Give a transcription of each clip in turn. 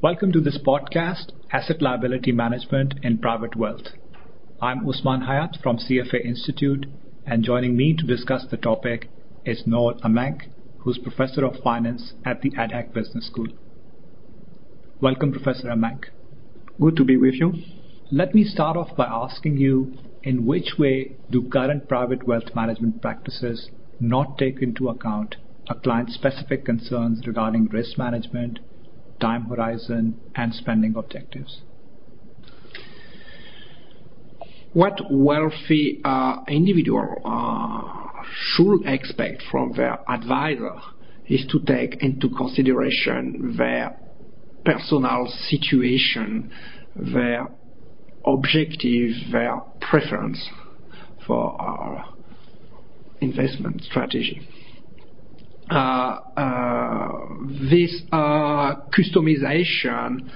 Welcome to this podcast, Asset Liability Management in Private Wealth. I'm Usman Hayat from CFA Institute, and joining me to discuss the topic is Noel Amenc, who's Professor of Finance at the EDHEC Business School. Welcome, Professor Amenc. Good to be with you. Let me start off by asking you, in which way do current private wealth management practices not take into account a client's specific concerns regarding risk management, time horizon, and spending objectives? What wealthy uh, individual uh, should expect from their advisor is to take into consideration their personal situation, their objective, their preference for investment strategy. Uh, This uh, customization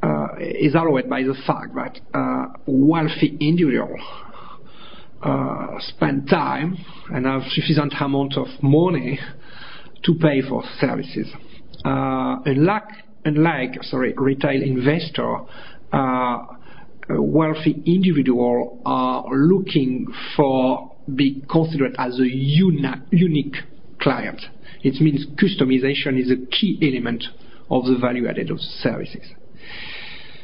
uh, is allowed by the fact that uh, wealthy individual spend time and have sufficient amount of money to pay for services. Unlike unlike retail investor, wealthy individual are looking for be considered as a unique client. It means customization is a key element of the value added of the services.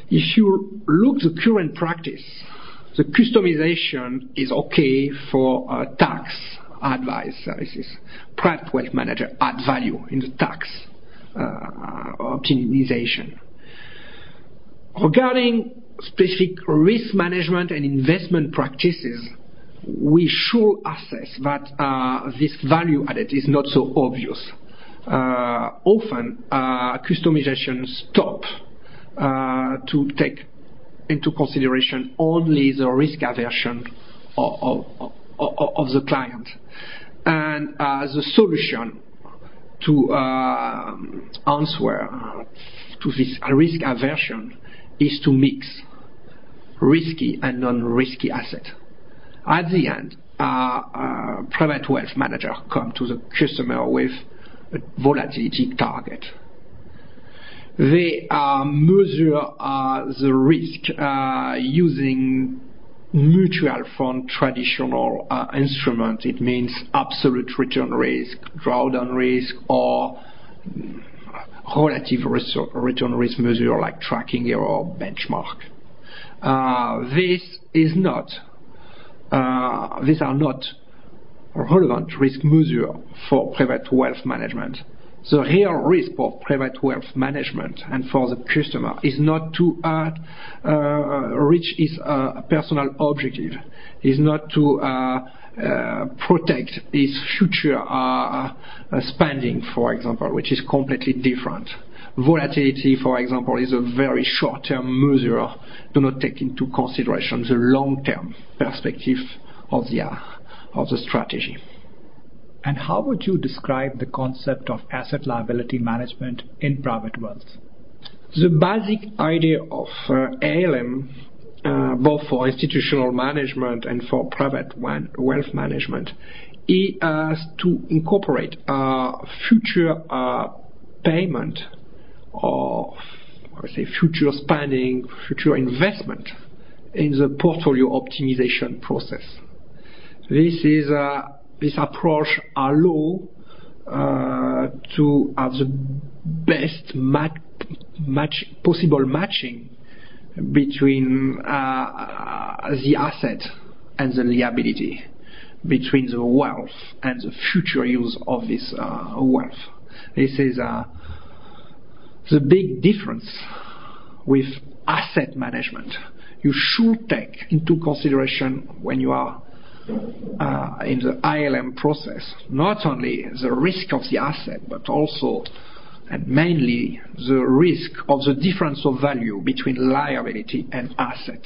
If you look the current practice, the customization is okay for uh, tax advice services. Private wealth manager add value in the tax uh, optimization. Regarding specific risk management and investment practices, we should assess that uh, this value added is not so obvious. Uh, often, uh, customization stop to take into consideration only the risk aversion of the client. And uh the solution to answer to this risk aversion is to mix risky and non-risky asset. At the end, private wealth manager come to the customer with a volatility target. They uh, measure uh, the risk uh, using mutual fund traditional instrument. It means absolute return risk, drawdown risk, or relative return risk measure like tracking error benchmark. These are not relevant risk measure for private wealth management. The real risk for private wealth management and for the customer is not to uh, uh, reach his uh, personal objective, is not to protect his future spending, for example, which is completely different. Volatility, for example, is a very short-term measure, do not take into consideration the long-term perspective Uh, of the strategy. And how would you describe the concept of asset liability management in private wealth? The basic idea of uh, ALM, uh, both for institutional management and for private wealth management, is to incorporate future payment of, let's say, future spending, future investment in the portfolio optimization process. This is uh this approach allow uh, to have the best possible matching between uh, uh, the asset and the liability, between the wealth and the future use of this wealth. This is the big difference with asset management. You should take into consideration when you are Uh, in the ALM process, not only the risk of the asset, but also and mainly the risk of the difference of value between liability and asset.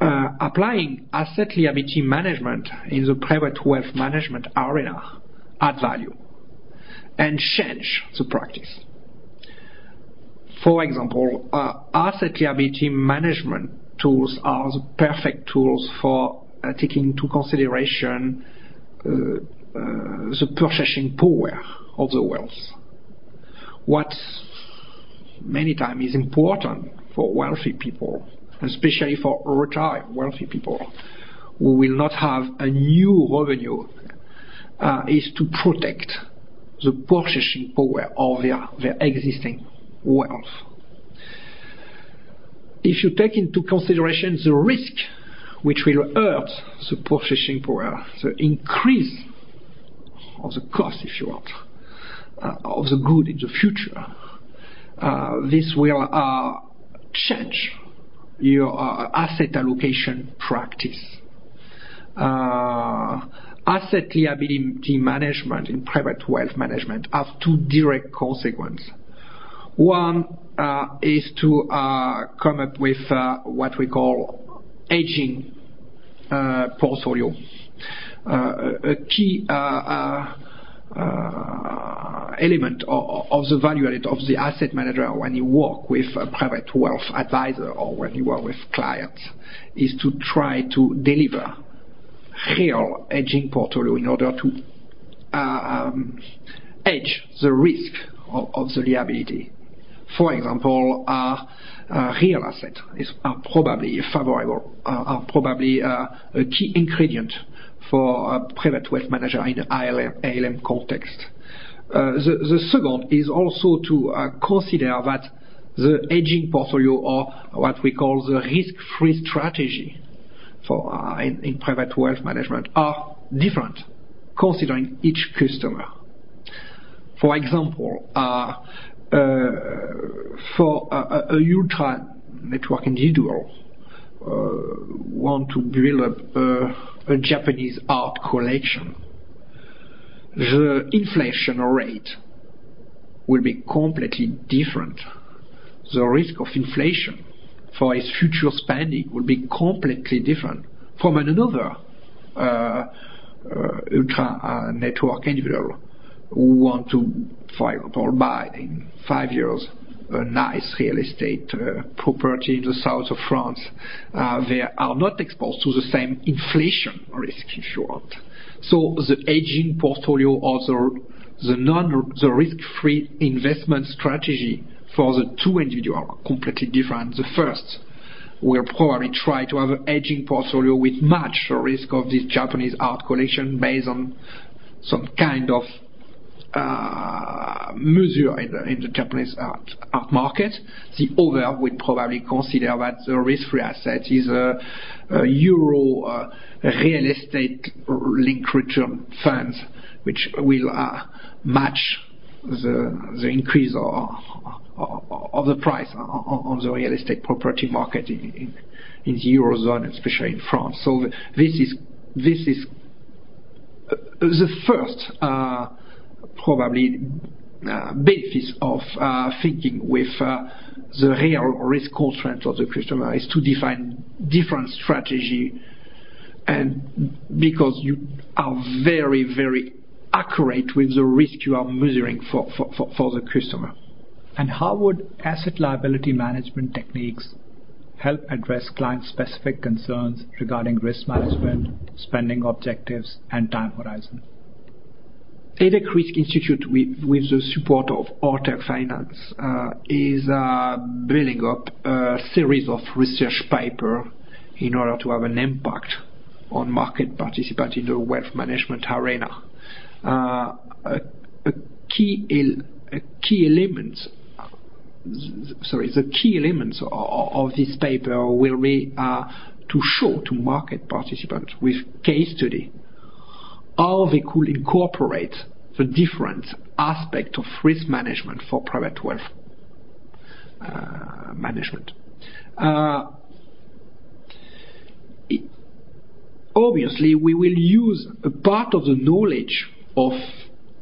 Uh, applying asset liability management in the private wealth management arena add value and change the practice. For example, uh, asset liability management tools are the perfect tools for uh, taking into consideration uh, uh, the purchasing power of the wealth. What many times is important for wealthy people, especially for retired wealthy people who will not have a new revenue, is to protect the purchasing power of their existing wealth. If you take into consideration the risk which will hurt the purchasing power, the increase of the cost, if you want, uh, of the good in the future, uh, this will uh, change your asset allocation practice. Asset liability management in private wealth management have two direct consequence. One uh, is to uh, come up with uh, what we call hedging portfolio. A key element of the value of the asset manager when you work with a private wealth advisor or when you work with clients, is to try to deliver real hedging portfolio in order to um, hedge the risk of the liability. For example, real asset are probably favorable, are probably uh, a key ingredient for a private wealth manager in ALM context. Uh, the second is also to uh, consider that the hedging portfolio or what we call the risk-free strategy in private wealth management are different considering each customer. For example, Uh, for a ultra-net-worth individual uh, want to build up uh, a Japanese art collection, the inflation rate will be completely different. The risk of inflation for his future spending will be completely different from another ultra-net-worth individual who want to, for example, buy in five years a nice real estate uh, property in the south of France. Uh, they are not exposed to the same inflation risk, if you want. So the hedging portfolio or the the, non, the risk-free investment strategy for the two individual are completely different. The first will probably try to have a hedging portfolio with much risk of this Japanese art collection based on some kind of Uh, measure in the Japanese art market. The other would probably consider that the risk-free asset is a euro uh, real estate linked return funds, which will uh, match the increase of the price on the real estate property market in the Eurozone, especially in France. So this is the first probably uh, benefits of uh, thinking with uh, the real risk constraint of the customer is to define different strategy and because you are very very accurate with the risk you are measuring for the customer. And how would asset liability management techniques help address client-specific concerns regarding risk management, spending objectives, and time horizon? EDHEC-Risk Institute, with the support of Ortec Finance, uh, is uh, building up a series of research paper in order to have an impact on market participant in the wealth management arena. Uh the key elements of this paper will be uh, to show to market participants with case study how they could incorporate the different aspect of risk management for private wealth uh, management. Uh, obviously, we will use a part of the knowledge of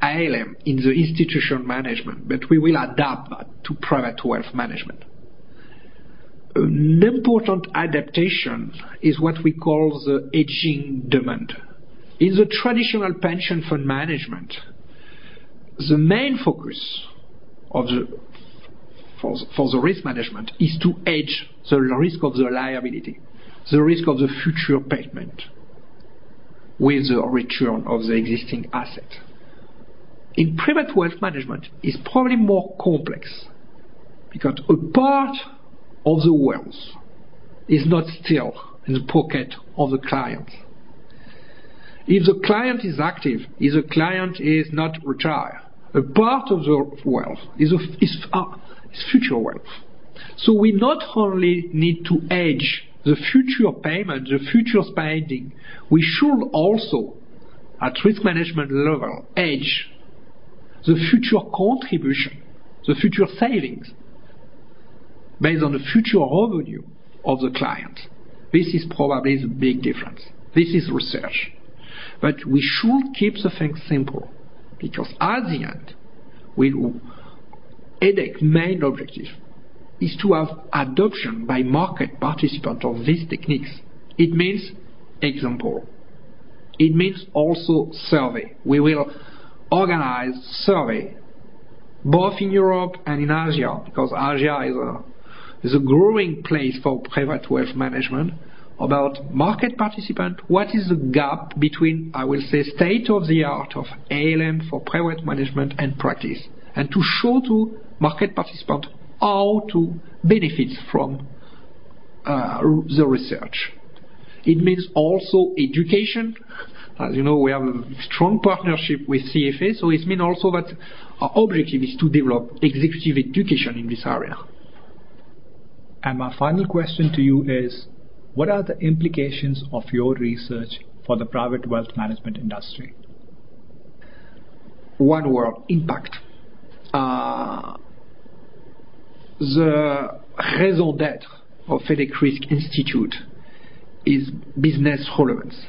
ALM in the institutional management, but we will adapt that to private wealth management. An important adaptation is what we call the hedging demand. In the traditional pension fund management, the main focus of the for the risk management is to hedge the risk of the liability, the risk of the future payment with the return of the existing asset. In private wealth management, it's probably more complex because a part of the wealth is not still in the pocket of the client. If the client is active, if the client is not retired, a part of the wealth ah, is future wealth. So we not only need to hedge the future payment, the future spending, we should also, at risk management level, hedge the future contribution, the future savings based on the future revenue of the client. This is probably the big difference. This is research. But we should keep the thing simple because at the end, EDHEC main objective is to have adoption by market participants of these techniques. It means example. It means also survey. We will organize survey both in Europe and in Asia, because Asia is a growing place for private wealth management about market participant. What is the gap between, I will say, state-of-the-art of ALM for private management and practice, and to show to market participant how to benefit from uh, the research. It means also education. As you know, we have a strong partnership with CFA, so it means also that our objective is to develop executive education in this area. And my final question to you is, what are the implications of your research for the private wealth management industry? One word, impact. Uh, the raison d'être of EDHEC-Risk Institute is business relevance.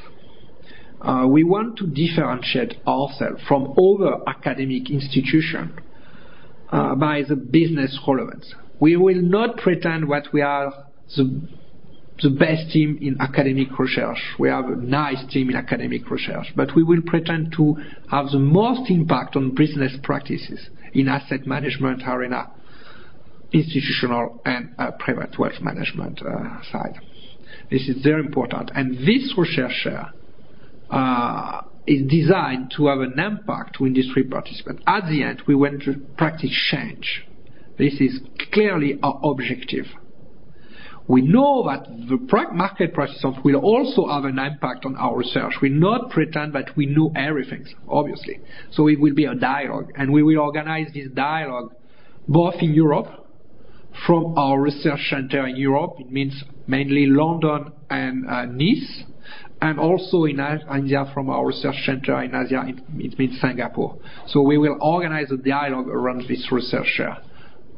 Uh, we want to differentiate ourselves from other academic institution uh, by the business relevance. We will not pretend that we are the best team in academic research. We have a nice team in academic research, but we will pretend to have the most impact on business practices in asset management arena, institutional and uh, private wealth management uh, side. This is very important. And this research uh, is designed to have an impact to industry participant. At the end, we want to practice change. This is clearly our objective. We know that the market participants will also have an impact on our research. We not pretend that we know everything, obviously. So it will be a dialogue, and we will organize this dialogue both in Europe from our research center in Europe, it means mainly London and uh, Nice, and also in India from our research center in Asia, it means Singapore. So we will organize a dialogue around this research uh,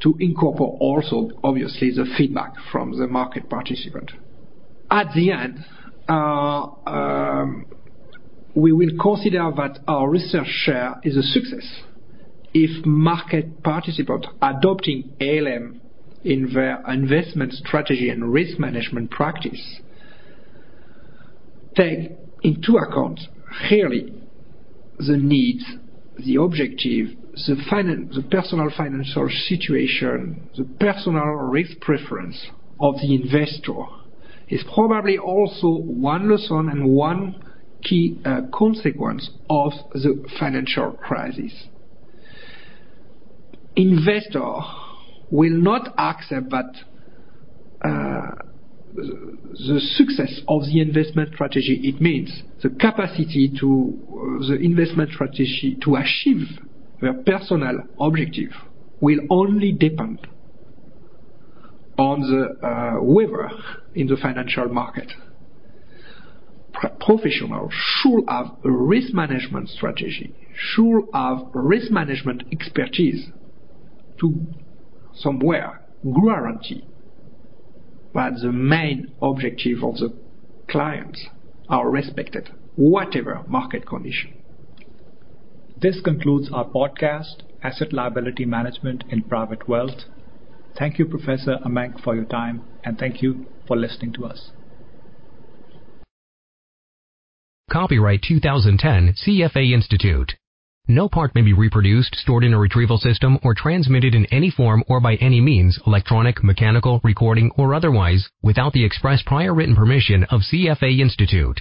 to incorporate also, obviously, the feedback from the market participant. At the end, uh, um, we will consider that our research share is a success if market participant adopting ALM in their investment strategy and risk management practice take into account clearly the needs, the objective, the personal financial situation, the personal risk preference of the investor is probably also one lesson and one key uh, consequence of the financial crisis. Investor will not accept that uh, the success of the investment strategy, it means the capacity to uh, the investment strategy to achieve their personal objective will only depend on the uh, weather in the financial market. Professional should have a risk management strategy, should have risk management expertise to somewhere guarantee that the main objective of the clients are respected, whatever market condition. This concludes our podcast, Asset Liability Management in Private Wealth. Thank you, Professor Amenc, for your time, and thank you for listening to us. Copyright 2010 CFA Institute. No part may be reproduced, stored in a retrieval system, or transmitted in any form or by any means, electronic, mechanical, recording, or otherwise, without the express prior written permission of CFA Institute.